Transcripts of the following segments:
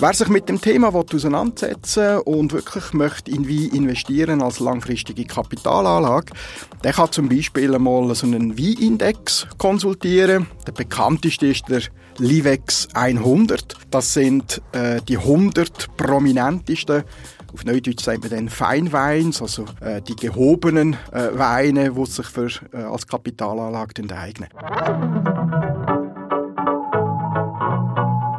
Wer sich mit dem Thema auseinandersetzen und wirklich möchte in Wein investieren als langfristige Kapitalanlage, der kann zum Beispiel einmal so einen Weinindex konsultieren. Der bekannteste ist der Livex 100. Das sind äh, die 100 prominentesten auf Neudeutsch sagen wir dann Feinweins, also äh, die gehobenen äh, Weine, die sich für, äh, als Kapitalanlage eignen.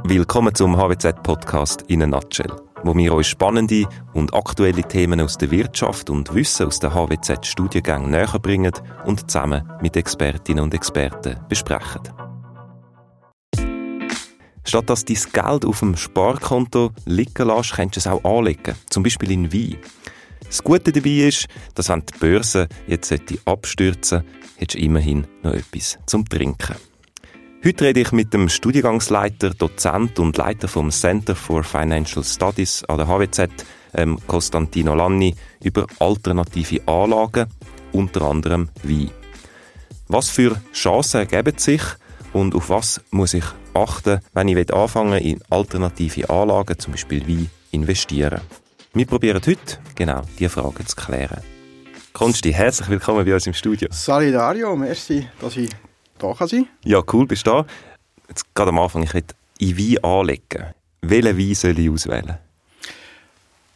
Willkommen zum HWZ-Podcast in a Nutshell, wo wir euch spannende und aktuelle Themen aus der Wirtschaft und Wissen aus der HWZ-Studiengängen näher bringen und zusammen mit Expertinnen und Experten besprechen. Statt dass dein Geld auf dem Sparkonto liegen lässt, kannst du es auch anlegen, zum Beispiel in Wein. Das Gute dabei ist, dass wenn die Börse jetzt abstürzen sollte, hättest du immerhin noch etwas zum Trinken. Heute rede ich mit dem Studiengangsleiter, Dozent und Leiter vom Center for Financial Studies an der HWZ, ähm, Costantino Lanni, über alternative Anlagen, unter anderem Wein. Was für Chancen ergeben sich und auf was muss ich achten, wenn ich anfangen in alternative Anlagen, zum Beispiel Wein, investieren? Wir probieren heute genau diese Fragen zu klären. Konsti, herzlich willkommen bei uns im Studio. Salut Dario, merci, dass ich da sein. Ja, cool, bist du da. Jetzt gerade am Anfang, ich will in Wein anlegen. Welchen Wein soll ich auswählen?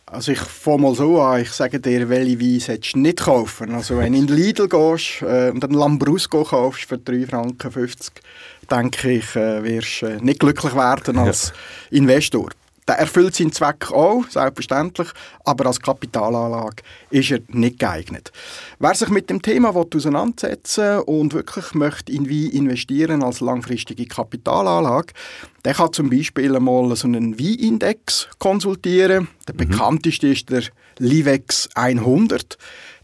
Also ich fange mal so an, ich sage dir, welche Wein solltest du nicht kaufen. Also wenn du in Lidl gehst äh, und einen Lambrusco kaufst für 3,50 Franken, denke ich, äh, wirst du äh, nicht glücklich werden als ja. Investor. Der erfüllt seinen Zweck auch, selbstverständlich, aber als Kapitalanlage ist er nicht geeignet. Wer sich mit dem Thema auseinandersetzen und wirklich möchte in Wein investieren als langfristige Kapitalanlage, der kann zum Beispiel einmal so einen Weinindex konsultieren. Der mhm. bekannteste ist der Livex 100.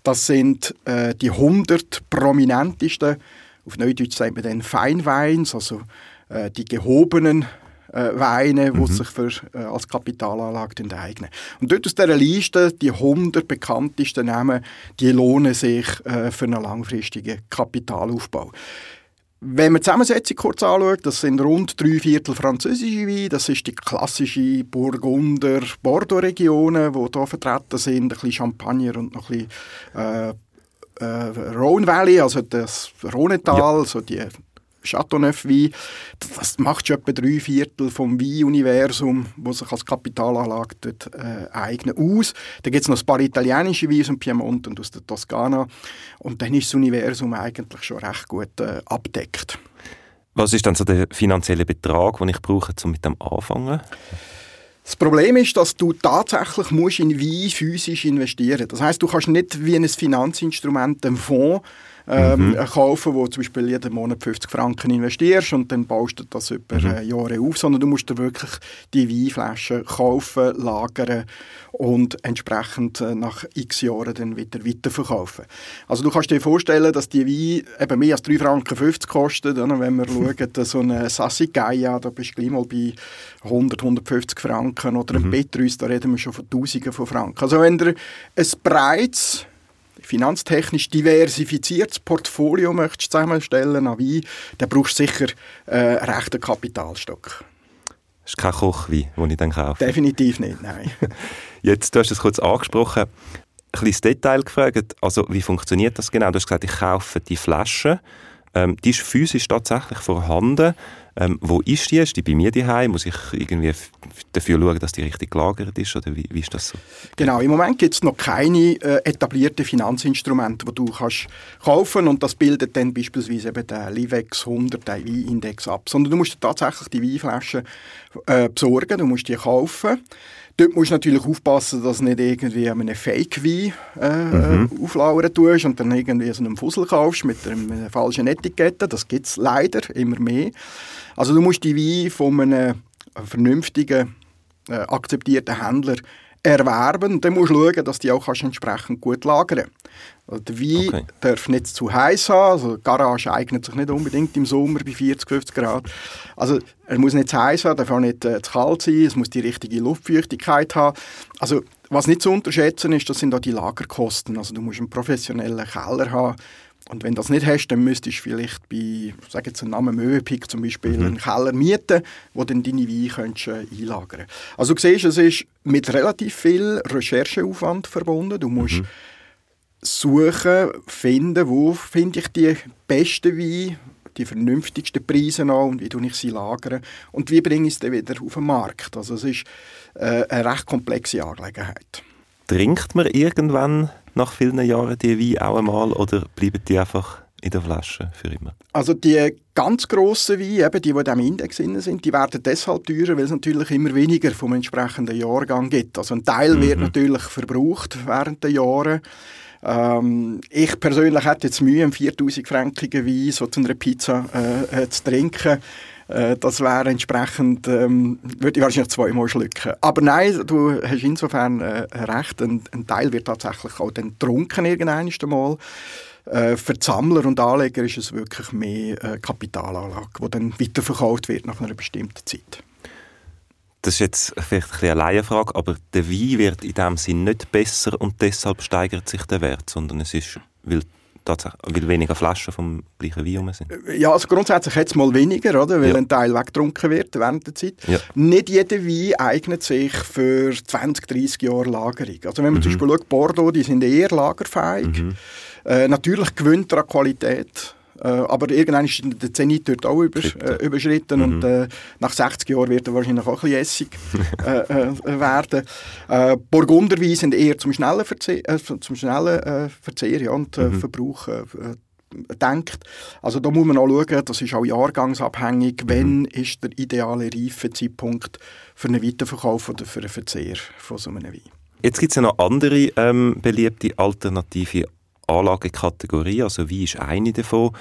Das sind äh, die 100 prominentesten, auf Neudeutsch sagen wir dann Feinweins, also äh, die gehobenen äh, Weine, die mhm. sich für, äh, als Kapitalanlage eignen. Und dort aus dieser Liste, die 100 bekanntesten Namen, die lohnen sich äh, für einen langfristigen Kapitalaufbau. Wenn man die Zusammensetzung kurz anschaut, das sind rund drei Viertel französische Weine, das ist die klassische Burgunder Bordeaux-Regionen, die hier vertreten sind, ein bisschen Champagner und noch ein bisschen äh, Rhone Valley, also das Rhonetal, ja. so die Chateauneuf-Wein. Das macht schon etwa drei Viertel vom Wein-Universum, das sich als Kapitalanlage dort, äh, eignet, aus. Dann gibt es noch ein paar italienische Weine aus dem Piemont und aus der Toskana. Und dann ist das Universum eigentlich schon recht gut äh, abdeckt. Was ist dann so der finanzielle Betrag, den ich brauche, um mit dem anfangen? Das Problem ist, dass du tatsächlich musst in Wein physisch investieren. musst. Das heißt, du kannst nicht wie ein Finanzinstrument einen Fonds ähm, mhm. kaufen, wo zum Beispiel jeden Monat 50 Franken investierst und dann baust du das über mhm. Äh, Jahre auf, sondern du musst dir wirklich die Weinflaschen kaufen, lagern und entsprechend äh, nach x Jahren dann wieder weiterverkaufen. Also du kannst dir vorstellen, dass die Wein eben mehr als 3 Franken 50 kostet, wenn wir schauen, so eine Sassi Gaia, da bist du gleich mal bei 100, 150 Franken oder ein mhm. Petrus, da reden wir schon von Tausenden von Franken. Also wenn du ein breites finanztechnisch diversifiziertes Portfolio möchtest zusammenstellen an Wein, dann brauchst du sicher äh, einen rechten Kapitalstock. Das ist kein Kochwein, den ich dann kaufe. Definitiv nicht, nein. Jetzt, du hast es kurz angesprochen, ein kleines Detail gefragt. Also, wie funktioniert das genau? Du hast gesagt, ich kaufe die Flasche. Ähm, die ist physisch tatsächlich vorhanden. Ähm, wo ist die? Ist die bei mir daheim? Muss ich irgendwie dafür schauen, dass die richtig gelagert ist? Oder wie, wie ist das so? Genau, im Moment gibt es noch keine äh, etablierten Finanzinstrumente, die du kannst kaufen und das bildet dann beispielsweise eben den Livex 100, den Weinindex ab. Sondern du musst tatsächlich die Weinflaschen äh, besorgen, du musst die kaufen. Dort musst du natürlich aufpassen, dass du nicht irgendwie einen Fake-Wein äh, mhm. auflauern tust und dann irgendwie so einen Fussel kaufst mit einer falschen Etikette. Das gibt es leider immer mehr. Also du musst die Wein von einem vernünftigen, äh, akzeptierten Händler erwerben dann musst du schauen, dass die auch kannst entsprechend gut lagern also Der Wein okay. darf nicht zu heiß haben, also die Garage eignet sich nicht unbedingt im Sommer bei 40, 50 Grad. Also er muss nicht zu heiß haben, darf auch nicht äh, zu kalt sein, es muss die richtige Luftfeuchtigkeit haben. Also was nicht zu unterschätzen ist, das sind auch die Lagerkosten. Also du musst einen professionellen Keller haben, Und wenn du das nicht hast, dann müsstest du vielleicht bei, sag jetzt einen Namen Möwenpick zum Beispiel, mhm. einen Keller mieten, wo dann deine Weine könntest, äh, einlagern Also du siehst, es ist mit relativ viel Rechercheaufwand verbunden. Du musst mhm. suchen, finden, wo finde ich die besten Weine, die vernünftigsten Preise an und wie ich sie lagern und wie bringe ich es dann wieder auf den Markt. Also es ist äh, eine recht komplexe Angelegenheit. Trinkt man irgendwann nach vielen Jahren die Weine auch einmal oder bleiben die einfach in der Flasche für immer? Also die ganz grossen Weine, eben die, die in diesem Index sind, die werden deshalb teurer, weil es natürlich immer weniger vom entsprechenden Jahrgang gibt. Also ein Teil mhm. wird natürlich verbraucht während der Jahre. Ähm, ich persönlich hätte jetzt Mühe, einen 4000-frankigen Wein so zu einer Pizza äh, äh, zu trinken. Äh, das wäre entsprechend, ähm, würde ich wahrscheinlich zweimal schlucken. Aber nein, du hast insofern äh, recht, ein, ein, Teil wird tatsächlich auch dann getrunken irgendwann einmal. Äh, für Sammler und Anleger ist es wirklich mehr äh, Kapitalanlage, die dann weiterverkauft wird nach einer bestimmten Zeit. Das ist jetzt vielleicht eine Laienfrage, aber der Wein wird in dem Sinn nicht besser und deshalb steigert sich der Wert, sondern es ist, weil weil weniger Flaschen vom gleichen Wein sind? Ja, also grundsätzlich jetzt mal weniger, oder? weil ja. ein Teil weggetrunken wird während der Zeit. Ja. Nicht jeder Wein eignet sich für 20, 30 Jahre Lagerung. Also wenn man mhm. zum Beispiel schaut, Bordeaux, die sind eher lagerfähig. Mhm. Äh, natürlich gewinnt er an Qualität. Äh, aber irgendwann ist der Zenit dort auch übers äh, überschritten mhm. und äh, nach 60 Jahren wird er wahrscheinlich auch ein bisschen Essig äh, äh, werden. Äh, Burgunderwein sind eher zum schnellen Verzehr, zum schnellen Verzehr ja, und mhm. Verbrauch denkt. Also da muss man auch schauen, das ist auch jahrgangsabhängig, mhm. wenn ist der ideale Reifezeitpunkt für einen Weiterverkauf oder für einen Verzehr von so einem Wein. Jetzt gibt es ja noch andere ähm, beliebte alternative Anlagekategorie, also wie ist eine davon?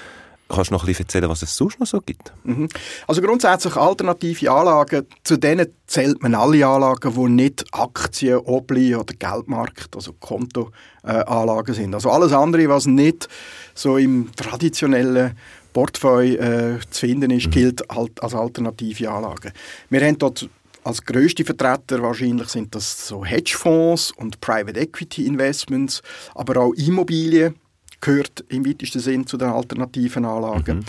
Kannst du noch ein bisschen erzählen, was es sonst noch so gibt? Mhm. Also grundsätzlich alternative Anlagen, zu denen zählt man alle Anlagen, die nicht Aktien, Obli oder Geldmarkt, also Kontoanlagen äh, sind. Also alles andere, was nicht so im traditionellen Portfolio äh, zu finden ist, mhm. gilt halt als alternative Anlagen. Wir haben dort als größte Vertreter wahrscheinlich sind das so Hedgefonds und Private Equity Investments, aber auch Immobilien gehört im weitesten Sinn zu den alternativen Anlagen. Mhm.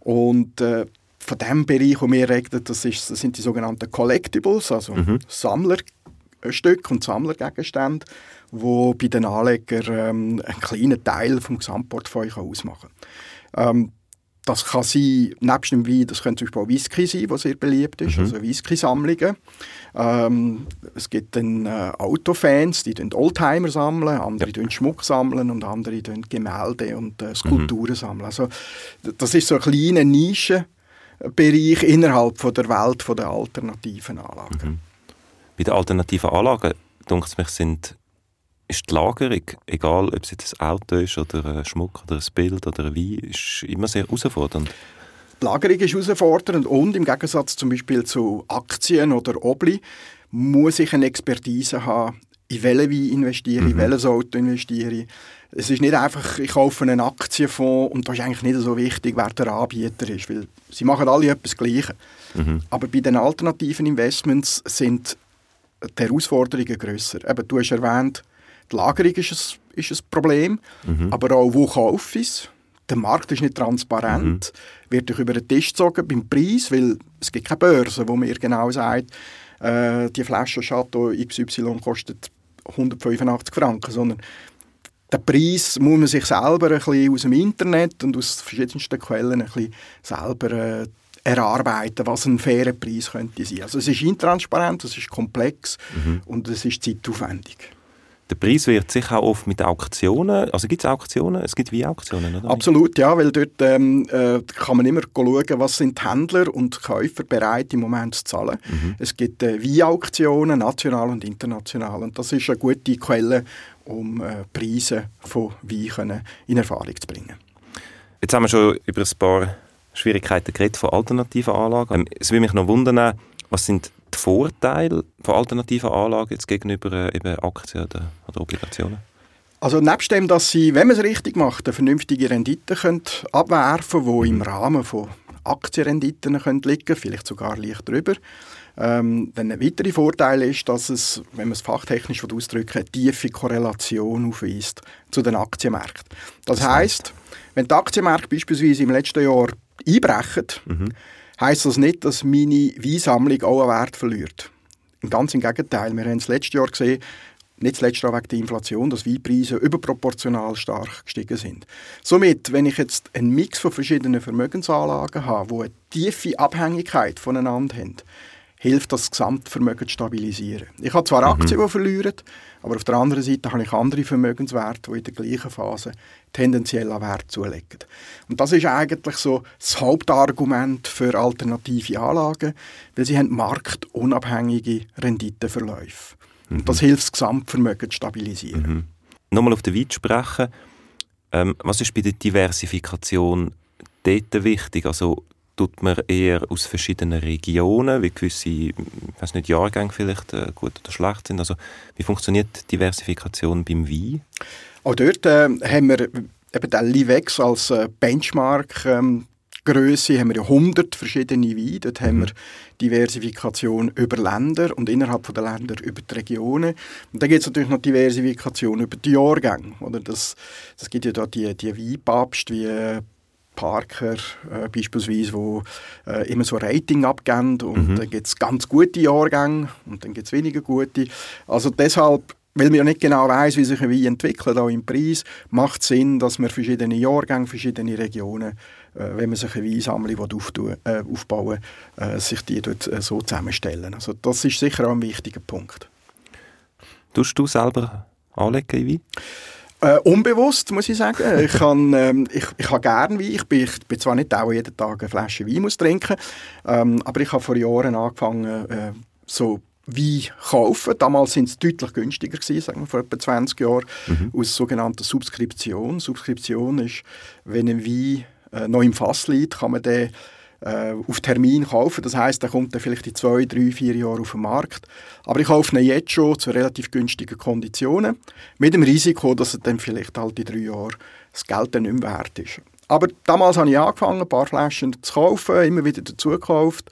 Und äh, von dem Bereich, wo wir reden, das, ist, das sind die sogenannten Collectibles, also mhm. Sammlerstücke und Sammlergegenstände, wo bei den Anlegern ähm, einen kleinen Teil vom Gesamtportfolio ausmachen kann. Ähm, das kann sein, nebst dem Wein, das könnte zum Beispiel auch Whisky sein, was sehr beliebt ist, mhm. also Whisky-Sammlungen. Ähm, es gibt dann äh, Autofans, die Oldtimer sammeln, andere ja. Schmuck sammeln und andere Gemälde und äh, Skulpturen mhm. sammeln. Also das ist so ein kleiner Nischenbereich innerhalb von der Welt von der alternativen Anlagen. Mhm. Bei den alternativen Anlagen, denke ich, sind ist die Lagerung, egal ob es jetzt ein Auto ist oder ein Schmuck oder ein Bild oder ein Wein, ist immer sehr herausfordernd. Die Lagerung ist herausfordernd und im Gegensatz zum Beispiel zu Aktien oder Obli muss ich eine Expertise haben, in welche Wein investiere ich, mhm. in welches Auto investiere ich. Es ist nicht einfach, ich kaufe einen Aktienfonds und das ist eigentlich nicht so wichtig, wer der Anbieter ist, weil sie machen alle etwas Gleiches. Mhm. Aber bei den alternativen Investments sind die Herausforderungen grösser. Eben, du hast erwähnt, die Lagerung ist ein, ist ein Problem, mhm. aber auch wo kaufe ich es? Der Markt ist nicht transparent, mhm. wird über den Tisch gezogen beim Preis, weil es gibt keine Börse, wo mir genau sagt, äh, die Flasche Chateau XY kostet 185 Franken, sondern den Preis muss man sich selber ein bisschen aus dem Internet und aus verschiedensten Quellen ein bisschen selber äh, erarbeiten, was ein fairer Preis könnte sein. Also es ist intransparent, es ist komplex mhm. und es ist zeitaufwendig. Der Preis wird sicher auch oft mit Auktionen, also gibt es Auktionen? Es gibt wie Auktionen, oder? Absolut, ja, weil dort ähm, äh, kann man immer schauen, was sind Händler und Käufer bereit im Moment zu zahlen. Mhm. Es gibt äh, Wein-Auktionen, national und international und das ist eine gute Quelle, um äh, Preise von Wein in Erfahrung zu bringen. Jetzt haben wir schon über ein paar Schwierigkeiten geredet von alternativen Anlagen. Es würde mich noch wundern, was sind die Vorteile von alternativen Anlagen jetzt gegenüber äh, eben Aktien oder, oder Obligationen? Also nebst dem, dass sie, wenn man es richtig macht, eine vernünftige Rendite können abwerfen können, die im Rahmen von Aktienrenditen können liegen vielleicht sogar leicht drüber, Ähm, dann ein weiterer Vorteil ist, dass es, wenn man es fachtechnisch ausdrücken eine tiefe Korrelation aufweist zu den Aktienmärkten. Das, das heißt, wenn die Aktienmärkte beispielsweise im letzten Jahr einbrechen, mhm. Heißt das nicht, dass meine Weinsammlung auch einen Wert verliert. Ganz im Gegenteil. Wir haben es letztes Jahr gesehen, nicht zuletzt auch wegen der Inflation, dass Weinpreise überproportional stark gestiegen sind. Somit, wenn ich jetzt einen Mix von verschiedenen Vermögensanlagen habe, die eine tiefe Abhängigkeit voneinander haben, hilft das Gesamtvermögen zu stabilisieren. Ich habe zwar mhm. Aktien, die verlieren, aber auf der anderen Seite habe ich andere Vermögenswerte, die in der gleichen Phase tendenziell an Wert zulegen. Und das ist eigentlich so das Hauptargument für alternative Anlagen, weil sie haben marktunabhängige Renditeverläufe. Mhm. Und das hilft, das Gesamtvermögen zu stabilisieren. Mhm. Nochmal auf den Wein sprechen. Ähm, was ist bei der Diversifikation dort wichtig? Also tut man eher aus verschiedenen Regionen, wie gewisse, ich weiß nicht, Jahrgänge vielleicht äh, gut oder schlecht sind. Also wie funktioniert Diversifikation beim Wein? Auch dort äh, haben wir eben den Livex als äh, Benchmark ähm, Größe haben wir ja 100 verschiedene Weine. Dort mhm. haben wir Diversifikation über Länder und innerhalb der Länder über die Regionen. Und dann gibt es natürlich noch Diversifikation über die Jahrgänge. Oder das, das gibt ja da die, die Weinpapst wie äh, Parker äh, beispielsweise, wo äh, immer so Rating abgeben und mhm. dann gibt es ganz gute Jahrgänge und dann gibt es weniger gute. Also deshalb weil man ja nicht genau weiß, wie sich ein Wein entwickelt, auch im Preis, macht es Sinn, dass man verschiedene Jahrgänge, verschiedene Regionen, äh, wenn man sich eine Weinsammlung auftun, äh, aufbauen äh, sich die dort äh, so zusammenstellen. Also das ist sicher auch ein wichtiger Punkt. Tust du selber anlegen in Wein? Äh, unbewusst, muss ich sagen. Ich, kann, ähm, ich, ich habe gerne Wein. Ich bin, ich bin zwar nicht der jeden Tag eine Flasche Wein muss trinken ähm, aber ich habe vor Jahren angefangen, äh, so Wein kaufen. Damals sind es deutlich günstiger gewesen, sagen wir vor etwa 20 Jahren, mhm. aus sogenannter Subskription. Subskription ist, wenn ein Wein äh, noch im Fass liegt, kann man den äh, auf Termin kaufen. Das heißt, der kommt dann vielleicht in zwei, drei, vier Jahren auf den Markt. Aber ich kaufe ihn jetzt schon zu relativ günstigen Konditionen, mit dem Risiko, dass er dann vielleicht halt in drei Jahren das Geld dann nicht mehr wert ist. Aber damals habe ich angefangen, ein paar Flaschen zu kaufen, immer wieder dazu gekauft.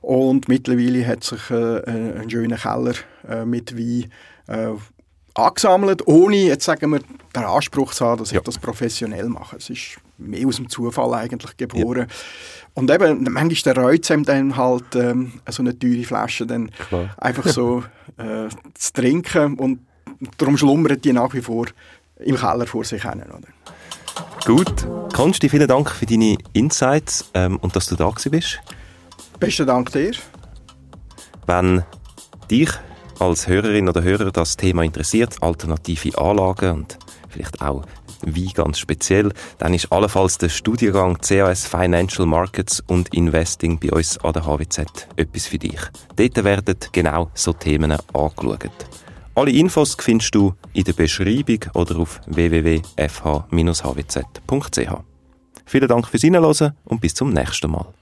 Und mittlerweile hat sich äh, ein schöner Keller äh, mit Wein äh, angesammelt, ohne, jetzt sagen wir, den Anspruch zu haben, dass ja. ich das professionell mache. Es ist mehr aus dem Zufall eigentlich geboren. Ja. Und eben, manchmal der reut es dann halt, ähm, so eine teure Flasche dann Klar. einfach so äh, zu trinken und darum schlummert die nach wie vor im Keller vor sich hin. Oder? Gut. Konsti, vielen Dank für deine Insights ähm, und dass du da bist. Besten Dank dir. Wenn dich als Hörerin oder Hörer das Thema interessiert, alternative Anlagen und vielleicht auch wie ganz speziell, dann ist allenfalls der Studiengang CAS Financial Markets und Investing bei uns an der HWZ etwas für dich. Dort werden genau so Themen angeschaut. Alle Infos findest du in der Beschreibung oder auf www.fh-hwz.ch. Vielen Dank fürs Hinhören und bis zum nächsten Mal.